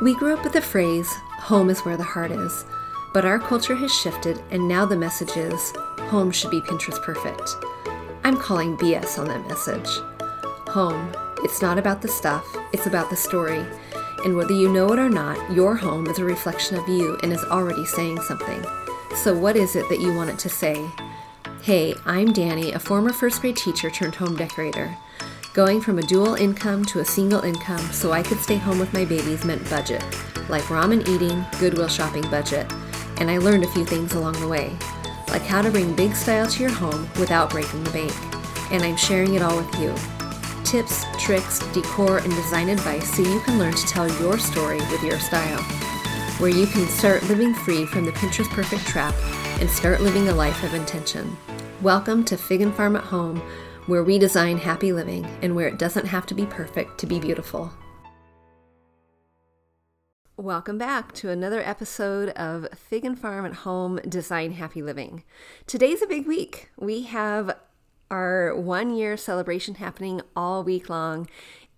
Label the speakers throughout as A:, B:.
A: We grew up with the phrase, home is where the heart is, but our culture has shifted and now the message is, home should be Pinterest perfect. I'm calling BS on that message. Home, it's not about the stuff, it's about the story. And whether you know it or not, your home is a reflection of you and is already saying something. So, what is it that you want it to say? Hey, I'm Danny, a former first grade teacher turned home decorator. Going from a dual income to a single income so I could stay home with my babies meant budget, like ramen eating, Goodwill shopping budget, and I learned a few things along the way, like how to bring big style to your home without breaking the bank. And I'm sharing it all with you. Tips, tricks, decor, and design advice so you can learn to tell your story with your style. Where you can start living free from the Pinterest perfect trap and start living a life of intention. Welcome to Fig and Farm at Home, where we design happy living and where it doesn't have to be perfect to be beautiful. Welcome back to another episode of Fig and Farm at Home Design Happy Living. Today's a big week. We have our one year celebration happening all week long,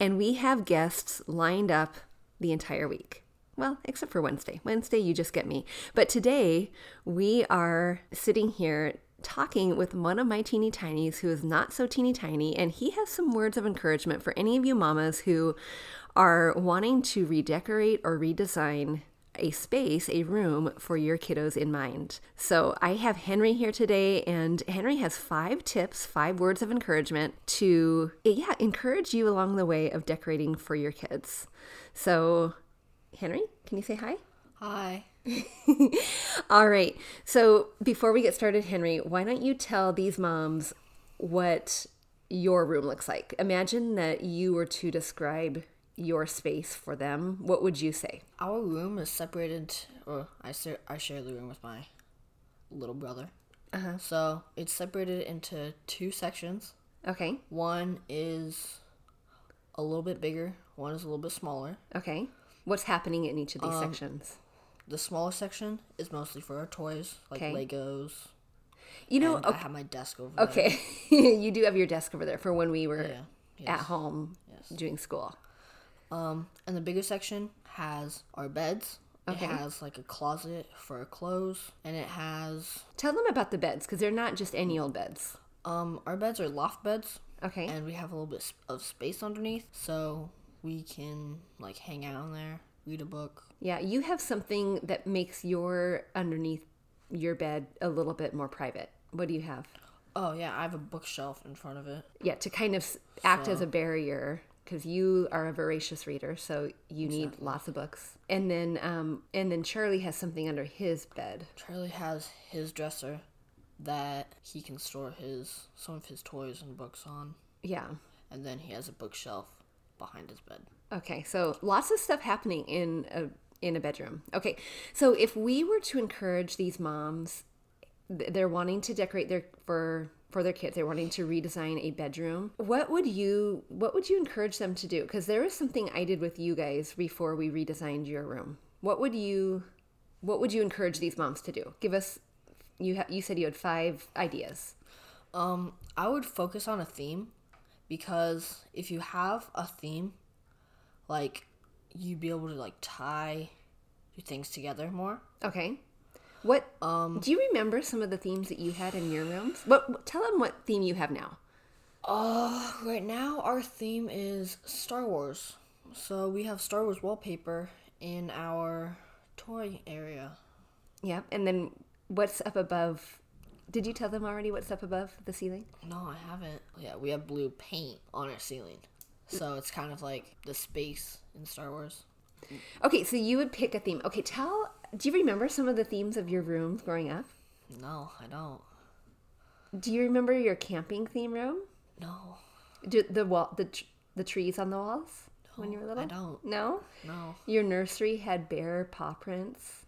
A: and we have guests lined up the entire week. Well, except for Wednesday. Wednesday, you just get me. But today, we are sitting here talking with one of my teeny tinies who is not so teeny tiny, and he has some words of encouragement for any of you mamas who are wanting to redecorate or redesign a space, a room for your kiddos in mind. So I have Henry here today, and Henry has five tips, five words of encouragement to, yeah, encourage you along the way of decorating for your kids. So, Henry, can you say hi?
B: Hi.
A: All right. So before we get started, Henry, why don't you tell these moms what your room looks like? Imagine that you were to describe your space for them. What would you say?
B: Our room is separated, or I share, I share the room with my little brother.
A: Uh-huh.
B: So it's separated into two sections.
A: Okay.
B: One is a little bit bigger, one is a little bit smaller.
A: Okay. What's happening in each of these
B: Um,
A: sections?
B: The smaller section is mostly for our toys, like
A: Okay.
B: Legos.
A: You know,
B: and I have my desk over there.
A: okay. you do have your desk over there for when we were
B: Yeah. Yes.
A: at home
B: Yes.
A: doing school.
B: Um, and the bigger section has our beds.
A: Okay.
B: It has like a closet for our clothes, and it has
A: Tell them about the beds because they're not just any old beds.
B: um our beds are loft beds,
A: Okay.
B: and we have a little bit of space underneath, so we can like hang out in there, read a book.
A: Yeah, you have something that makes your underneath your bed a little bit more private. What do you have?
B: Oh yeah, I have a bookshelf in front of it.
A: Yeah, to kind of act as a barrier because you are a voracious reader, so you need lots of books. And then, um, and then Charlie has something under his bed.
B: Charlie has his dresser that he can store his some of his toys and books on,
A: Yeah.
B: and then he has a bookshelf behind his bed.
A: Okay, so lots of stuff happening in a in a bedroom. Okay, so if we were to encourage these moms, they're wanting to decorate their for for their kids. They're wanting to redesign a bedroom. What would you what would you encourage them to do? Because there was something I did with you guys before we redesigned your room. What would you what would you encourage these moms to do? Give us you ha- you said you had five ideas.
B: Um, I would focus on a theme because if you have a theme, like you'd be able to like tie your things together more.
A: Okay. What um do you remember some of the themes that you had in your rooms? What tell them what theme you have now.
B: Uh, right now our theme is Star Wars. So we have Star Wars wallpaper in our toy area.
A: Yep. And then what's up above? Did you tell them already what's up above the ceiling?
B: No, I haven't. Yeah, we have blue paint on our ceiling. So it's kind of like the space in Star Wars.
A: Okay, so you would pick a theme. Okay, tell. Do you remember some of the themes of your rooms growing up?
B: No, I don't.
A: Do you remember your camping theme room?
B: No,
A: Do the wall the the trees on the walls when you were little?
B: I don't.
A: No.
B: No,
A: Your nursery had bear paw prints.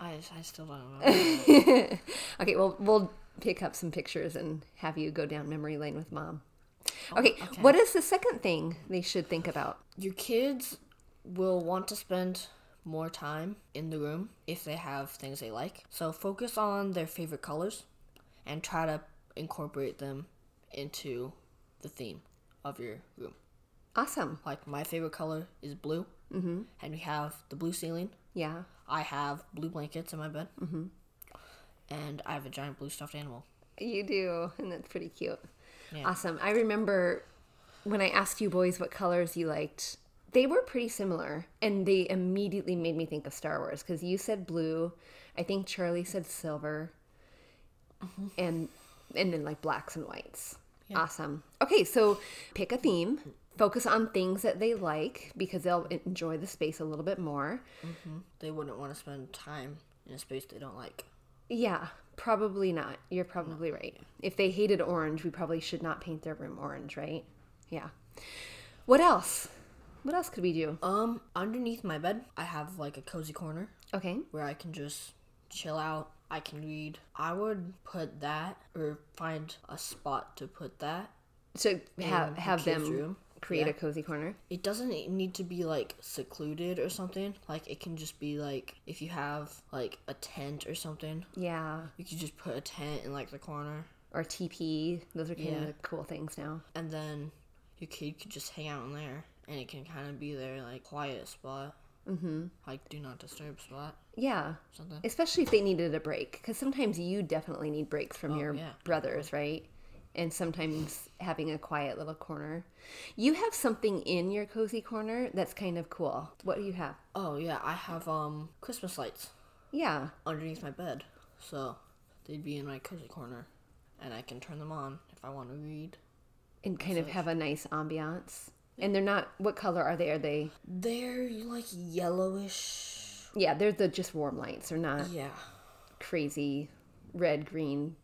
B: I, I still don't know.
A: Okay, well we'll pick up some pictures and have you go down memory lane with mom. Okay, what is the second thing they should think about?
B: Your kids will want to spend more time in the room if they have things they like. So focus on their favorite colors and try to incorporate them into the theme of your room.
A: Awesome.
B: Like my favorite color is blue. mm-hmm. and we have the blue ceiling.
A: Yeah.
B: I have blue blankets in my bed, mm-hmm. and I have a giant blue stuffed animal.
A: You do, and that's pretty cute.
B: Yeah.
A: Awesome. I remember when I asked you boys what colors you liked, they were pretty similar, and they immediately made me think of Star Wars because you said blue. I think Charlie said silver, mm-hmm. and and then like blacks and whites. Awesome. Okay, so pick a theme. Focus on things that they like because they'll enjoy the space a little bit more. Mm-hmm.
B: They wouldn't want to spend time in a space they don't like.
A: Yeah, probably not. You're probably right. If they hated orange, we probably should not paint their room orange, right? Yeah. What else? What else could we do?
B: Um, underneath my bed, I have like a cozy corner
A: Okay.
B: where I can just chill out. I can read. I would put that or find a spot to put that.
A: So have
B: in the
A: have them
B: room.
A: Create
B: Yeah.
A: a cozy corner.
B: It doesn't need to be like secluded or something. Like it can just be like if you have like a tent or something,
A: Yeah.
B: you could just put a tent in like the corner,
A: Or TP. Those are kind
B: Yeah.
A: of the cool things now.
B: and then your kid could just hang out in there, and it can kind of be their like quiet spot, mm-hmm. like do not disturb spot,
A: Yeah.
B: something.
A: Especially if they needed a break. Because sometimes you definitely need breaks from your
B: Oh, yeah.
A: brothers, right? And sometimes having a quiet little corner. You have something in your cozy corner that's kind of cool. What do you have?
B: Oh yeah, I have um Christmas lights
A: Yeah.
B: underneath my bed, so they'd be in my cozy corner, and I can turn them on if I want to read.
A: And kind of have a nice ambiance. And they're not, what color are they? Are they,
B: They're like yellowish.
A: yeah, they're the just warm lights. They're not
B: Yeah.
A: crazy red, green,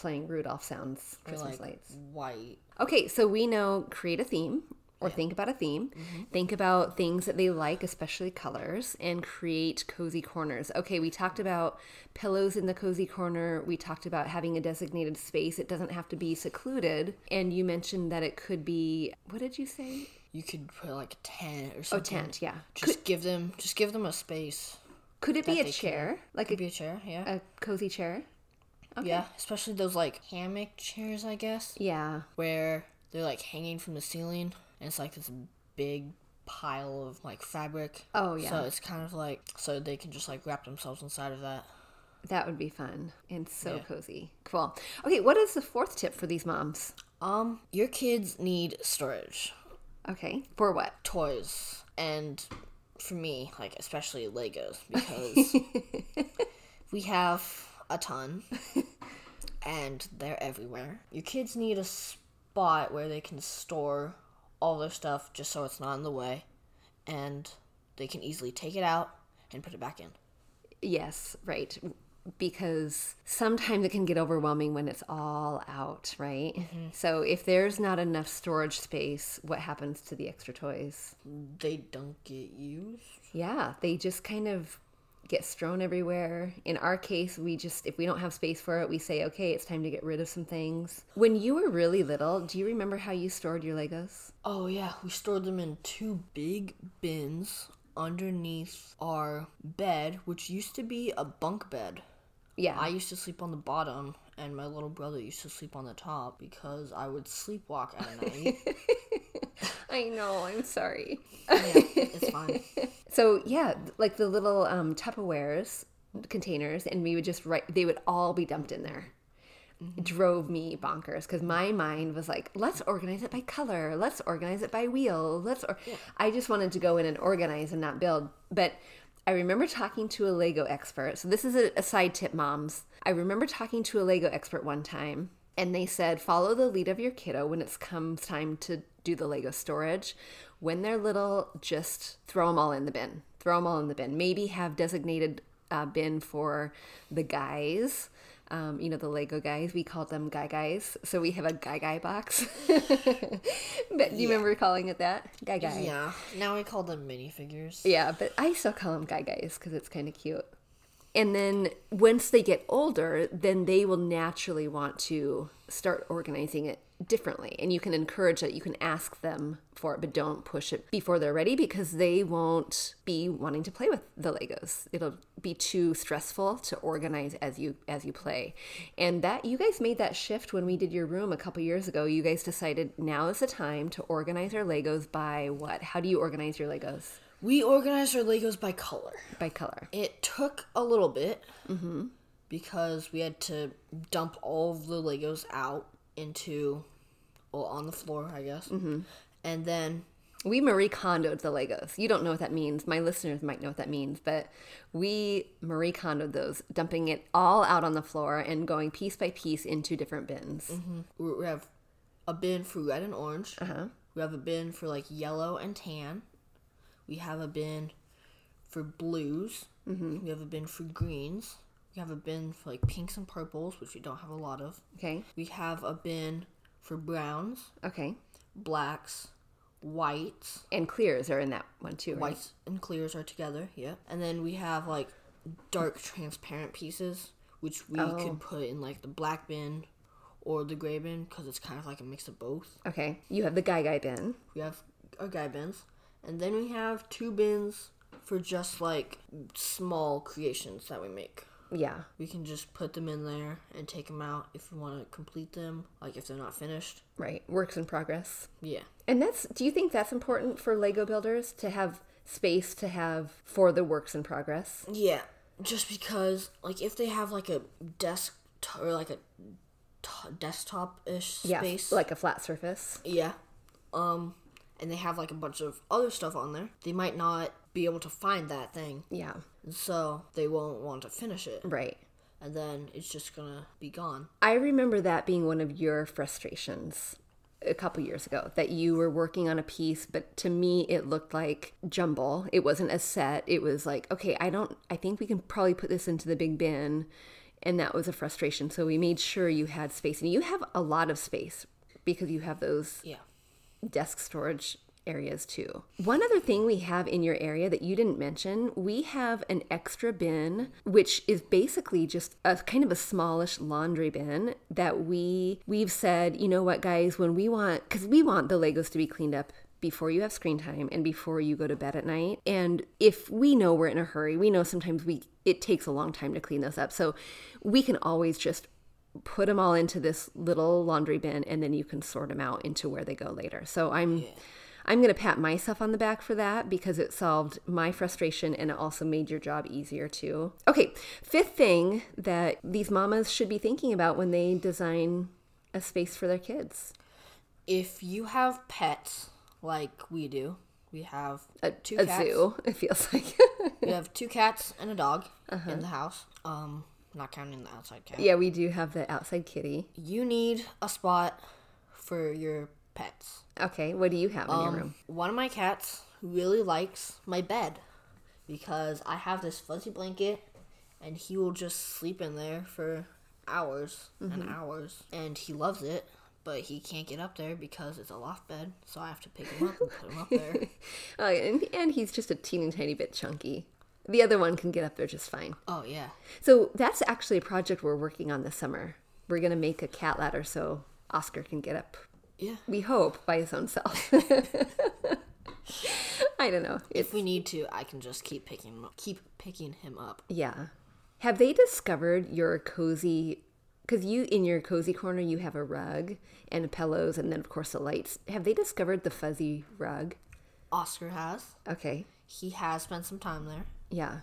A: playing Rudolph sounds Christmas
B: like
A: lights.
B: white.
A: Okay, so we know create a theme or think about a theme. Mm-hmm. Think about things that they like, especially colors, and create cozy corners. Okay, we talked about pillows in the cozy corner. We talked about having a designated space. It doesn't have to be secluded. And you mentioned that it could be what did you say?
B: You could put like a tent or
A: oh,
B: something.
A: Oh, tent, yeah.
B: Just give them, just give them a space.
A: Could it be a
B: they can-
A: chair? Like
B: Could
A: a,
B: be a chair, yeah.
A: a cozy chair?
B: Yeah, especially those like hammock chairs, I guess,
A: Yeah.
B: where they're like hanging from the ceiling, and it's like this big pile of like fabric.
A: Oh, yeah.
B: So it's kind of like so they can just like wrap themselves inside of that.
A: That would be fun and so
B: Yeah.
A: cozy. Cool. Okay, what is the fourth tip for these moms?
B: Um, your kids need storage,
A: Okay. For what?
B: toys, and for me, like especially Legos because we have a ton and they're everywhere. Your kids need a spot where they can store all their stuff just so it's not in the way and they can easily take it out and put it back in.
A: Yes, right. Because sometimes it can get overwhelming when it's all out, right? Mm-hmm. So if there's not enough storage space, what happens to the extra toys?
B: They don't get used.
A: Yeah, they just kind of get strewn everywhere. In our case, we just, if we don't have space for it, we say, okay, it's time to get rid of some things. When you were really little, do you remember how you stored your Legos?
B: Oh yeah, we stored them in two big bins underneath our bed, which used to be a bunk bed.
A: Yeah.
B: I used to sleep on the bottom, and my little brother used to sleep on the top because I would sleepwalk at night.
A: I know, I'm sorry.
B: yeah, it's fine.
A: So yeah, like the little um, Tupperwares containers, and we would just write. They would all be dumped in there. It drove me bonkers because my mind was like, let's organize it by color. Let's organize it by wheel. Let's. Or- I just wanted to go in and organize and not build. But I remember talking to a Lego expert. So this is a, a side tip, moms. I remember talking to a Lego expert one time, and they said follow the lead of your kiddo when it comes time to do the Lego storage. When they're little, just throw them all in the bin. Throw them all in the bin. Maybe have designated uh, bin for the guys. Um, you know, the Lego guys, we called them guy guys. So we have a guy guy box. but do you remember calling it that? Guy guy.
B: Yeah, now we call them minifigures.
A: Yeah, but I still call them guy guys because it's kind of cute. And then once they get older, then they will naturally want to start organizing it differently. And you can encourage it, you can ask them for it, but don't push it before they're ready because they won't be wanting to play with the Legos. It'll be too stressful to organize as you as you play. And that you guys made that shift when we did your room a couple years ago. You guys decided now is the time to organize our Legos by what? How do you organize your Legos?
B: We organized our Legos by color.
A: by color.
B: It took a little bit mm-hmm. because we had to dump all of the Legos out into, well, on the floor, I guess. Mm-hmm. And then,
A: We Marie Kondoed the Legos. You don't know what that means. My listeners might know what that means, but we Marie Kondoed those, dumping it all out on the floor and going piece by piece into different bins.
B: we we have a bin for red and orange.
A: Uh-huh.
B: We have a bin for like yellow and tan. We have a bin for blues. Mm-hmm. We have a bin for greens. We have a bin for like pinks and purples, which we don't have a lot of.
A: Okay.
B: We have a bin for browns,
A: Okay.
B: blacks, whites.
A: And clears are in that one too, right?
B: Whites and clears are together, yeah. And then we have like dark transparent pieces, which we
A: Oh.
B: could put in like the black bin or the gray bin because it's kind of like a mix of both.
A: Okay. You have the Guy Guy bin.
B: We have our guy bins, and then we have two bins for just like small creations that we make.
A: Yeah.
B: We can just put them in there and take them out if we want to complete them, like if they're not finished.
A: Right. Works in progress.
B: Yeah.
A: And that's do you think that's important for Lego builders to have space to have for the works in progress?
B: Yeah, just because like if they have like a desk t- or like a t- desktop ish
A: Yeah.
B: space,
A: Like a flat surface.
B: yeah, um, and they have like a bunch of other stuff on there, they might not be able to find that thing,
A: Yeah.
B: And so they won't want to finish it,
A: Right.
B: and then it's just gonna be gone.
A: I remember that being one of your frustrations a couple years ago that you were working on a piece but to me it looked like jumble it wasn't a set it was like okay i don't i think we can probably put this into the big bin and that was a frustration so we made sure you had space and you have a lot of space because you have those
B: Yeah.
A: desk storage areas too. One other thing we have in your area that you didn't mention, we have an extra bin which is basically just a kind of a smallish laundry bin that we we've said, you know what guys, when we want cuz we want the Legos to be cleaned up before you have screen time and before you go to bed at night. And if we know we're in a hurry, we know sometimes we it takes a long time to clean those up. So we can always just put them all into this little laundry bin and then you can sort them out into where they go later. So I'm I'm going to pat myself on the back for that because it solved my frustration and it also made your job easier too. Okay, fifth thing that these mamas should be thinking about when they design a space for their kids.
B: If you have pets like we do, we have
A: A,
B: two
A: a
B: cats.
A: zoo, it feels like.
B: We have two cats and a dog in the house. Um, not counting the outside cat.
A: yeah, we do have the outside kitty.
B: You need a spot for your pets.
A: Okay, what do you have in your
B: Um,
A: room?
B: one of my cats really likes my bed because I have this fuzzy blanket and he will just sleep in there for hours and hours and he loves it but he can't get up there because it's a loft bed so I have to pick him up and put him up there.
A: Oh, and, and he's just a teeny tiny bit chunky. The other one can get up there just fine.
B: Oh yeah.
A: So that's actually a project we're working on this summer. We're going to make a cat ladder so Oscar can get up,
B: Yeah.
A: we hope, by his own self. I don't know. It's,
B: If we need to, I can just keep picking him up. Keep picking him up.
A: yeah. Have they discovered your cozy? Because you, in your cozy corner, you have a rug and pillows, and then, of course, the lights. Have they discovered the fuzzy rug?
B: Oscar has.
A: Okay.
B: He has spent some time there.
A: Yeah.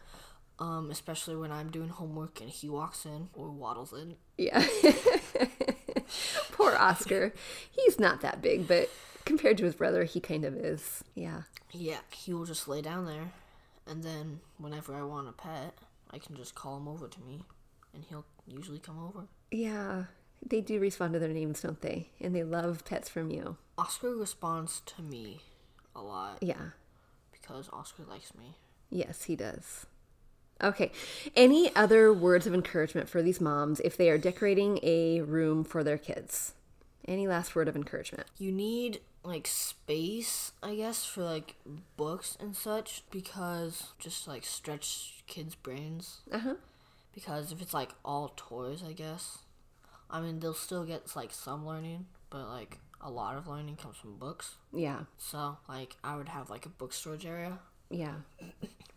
B: Um, especially when I'm doing homework and he walks in or waddles in.
A: Yeah. Poor Oscar. He's not that big, but compared to his brother, he kind of is. Yeah.
B: Yeah, he will just lay down there, and then whenever I want a pet, I can just call him over to me, and he'll usually come over.
A: Yeah. They do respond to their names, don't they? And they love pets from you.
B: Oscar responds to me a lot
A: Yeah.
B: because Oscar likes me.
A: Yes, he does. Okay. Any other words of encouragement for these moms if they are decorating a room for their kids? Any last word of encouragement?
B: You need like space, I guess, for like books and such because just like stretch kids' brains.
A: Uh huh.
B: Because if it's like all toys, I guess, I mean they'll still get like some learning, but like a lot of learning comes from books.
A: Yeah.
B: So like I would have like a book storage area
A: Yeah.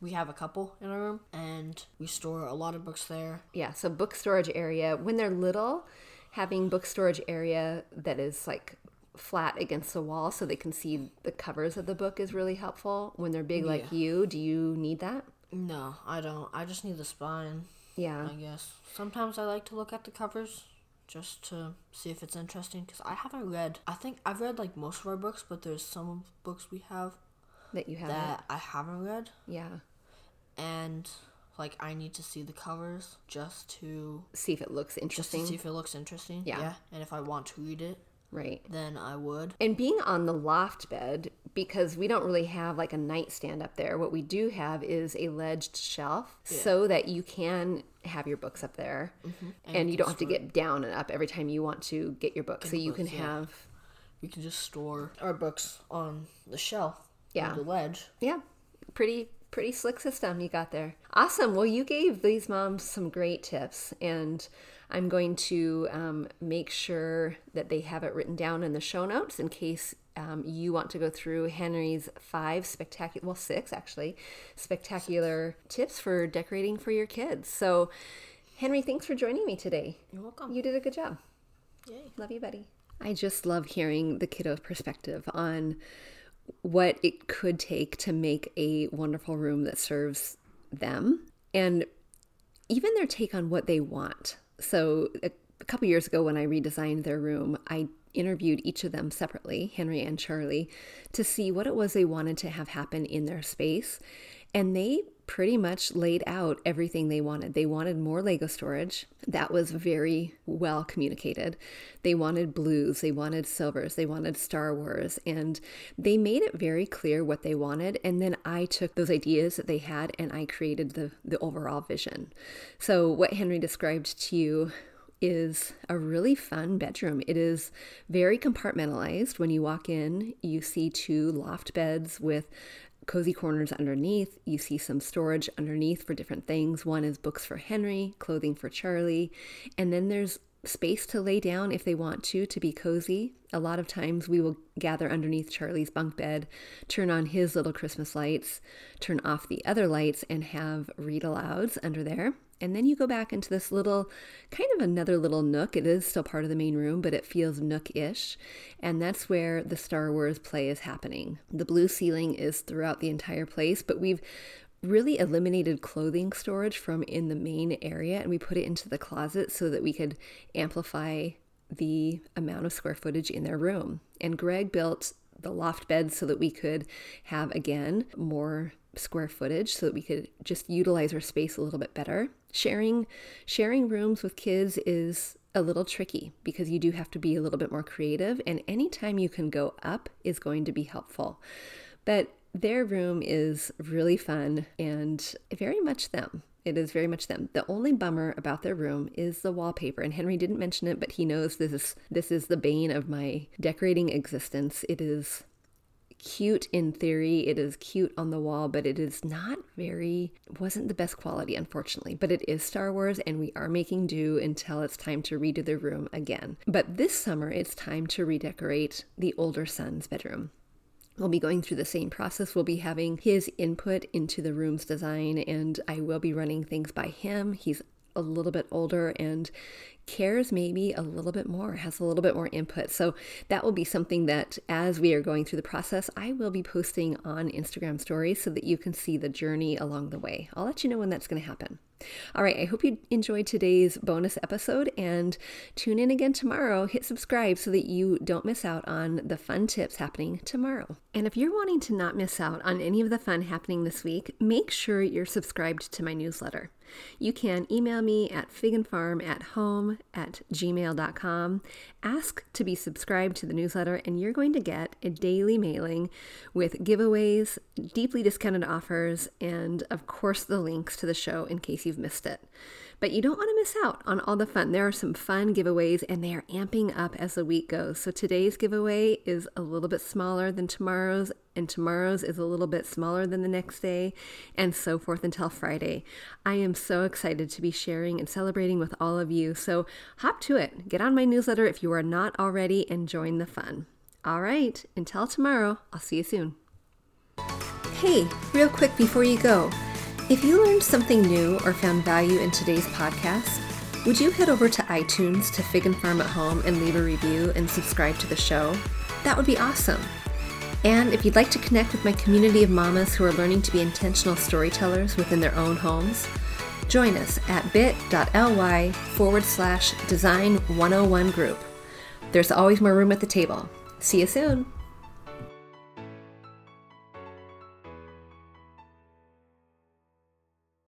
B: we have a couple in our room and we store a lot of books there
A: Yeah. So, book storage area, when they're little, having book storage area that is like flat against the wall so they can see the covers of the book is really helpful. When they're big like you, do you need that?
B: No, I don't. I just need the spine,
A: Yeah.
B: I guess. Sometimes I like to look at the covers just to see if it's interesting because I haven't read. I think I've read like most of our books, but there's some books we have
A: That you have.
B: that I haven't read,
A: Yeah.
B: and like I need to see the covers just to
A: See if it looks interesting.
B: see if it looks interesting.
A: Yeah.
B: and if I want to read it,
A: right.
B: then I would.
A: And being on the loft bed, because we don't really have like a nightstand up there, what we do have is a ledged shelf so that you can have your books up there mm-hmm. and, you don't have to get down and up every time you want to get your books. So you can
B: yeah.
A: have,
B: We can just store our books on the shelf.
A: Yeah.
B: the ledge.
A: yeah, pretty. Pretty slick system you got there. Awesome. Well, you gave these moms some great tips, and I'm going to um, make sure that they have it written down in the show notes in case um, you want to go through Henry's five spectacular, well, six actually, spectacular tips for decorating for your kids. So, Henry, thanks for joining me today.
B: You're welcome.
A: You did a good job.
B: Yay.
A: Love you, buddy. I just love hearing the kiddo's perspective on what it could take to make a wonderful room that serves them and even their take on what they want. So, a, couple years ago, when I redesigned their room, I interviewed each of them separately, Henry and Charlie, to see what it was they wanted to have happen in their space. And they pretty much laid out everything they wanted. They wanted more Lego storage. That was very well communicated. They wanted blues, they wanted silvers, they wanted Star Wars, and they made it very clear what they wanted. And then I took those ideas that they had and I created the, the overall vision. So, what Henry described to you is a really fun bedroom. It is very compartmentalized. When you walk in, you see two loft beds with cozy corners underneath. You see some storage underneath for different things. One is books for Henry, clothing for Charlie, and then there's space to lay down if they want to to be cozy. A lot of times we will gather underneath Charlie's bunk bed, turn on his little Christmas lights, turn off the other lights and have read alouds under there. And then you go back into this little kind of another little nook. It is still part of the main room, but it feels nook-ish. And that's where the Star Wars play is happening. The blue ceiling is throughout the entire place, but we've really eliminated clothing storage from in the main area and we put it into the closet so that we could amplify the amount of square footage in their room. And Greg built the loft bed so that we could have again more square footage so that we could just utilize our space a little bit better. Sharing sharing rooms with kids is a little tricky because you do have to be a little bit more creative and anytime you can go up is going to be helpful. But their room is really fun and very much them. It is very much them. The only bummer about their room is the wallpaper, and Henry didn't mention it, but he knows this is this is the bane of my decorating existence. It is cute in theory. It is cute on the wall, but it is not very wasn't the best quality unfortunately. But it is Star Wars and we are making do until it's time to redo the room again. But this summer it's time to redecorate the older son's bedroom. We'll be going through the same process. We'll be having his input into the room's design, and I will be running things by him. He's a little bit older and cares maybe a little bit more, has a little bit more input. So that will be something that as we are going through the process, I will be posting on Instagram stories so that you can see the journey along the way. I'll let you know when that's going to happen. All right, I hope you enjoyed today's bonus episode and tune in again tomorrow. Hit subscribe so that you don't miss out on the fun tips happening tomorrow. And if you're wanting to not miss out on any of the fun happening this week, make sure you're subscribed to my newsletter. You can email me at figandfarm at home at gmail.com. Ask to be subscribed to the newsletter, and you're going to get a daily mailing with giveaways, deeply discounted offers, and of course, the links to the show in case you've missed it. But you don't want to miss out on all the fun. There are some fun giveaways, and they are amping up as the week goes. So today's giveaway is a little bit smaller than tomorrow's, and tomorrow's is a little bit smaller than the next day, and so forth until Friday. I am so excited to be sharing and celebrating with all of you. So hop to it. Get on my newsletter if you are not already and join the fun. All right, until tomorrow, I'll see you soon. Hey, real quick before you go. If you learned something new or found value in today's podcast, would you head over to iTunes to Fig and Farm at Home and leave a review and subscribe to the show? that would be awesome. And if you'd like to connect with my community of mamas who are learning to be intentional storytellers within their own homes, join us at bit.ly forward slash design 101 group. There's always more room at the table. See you soon.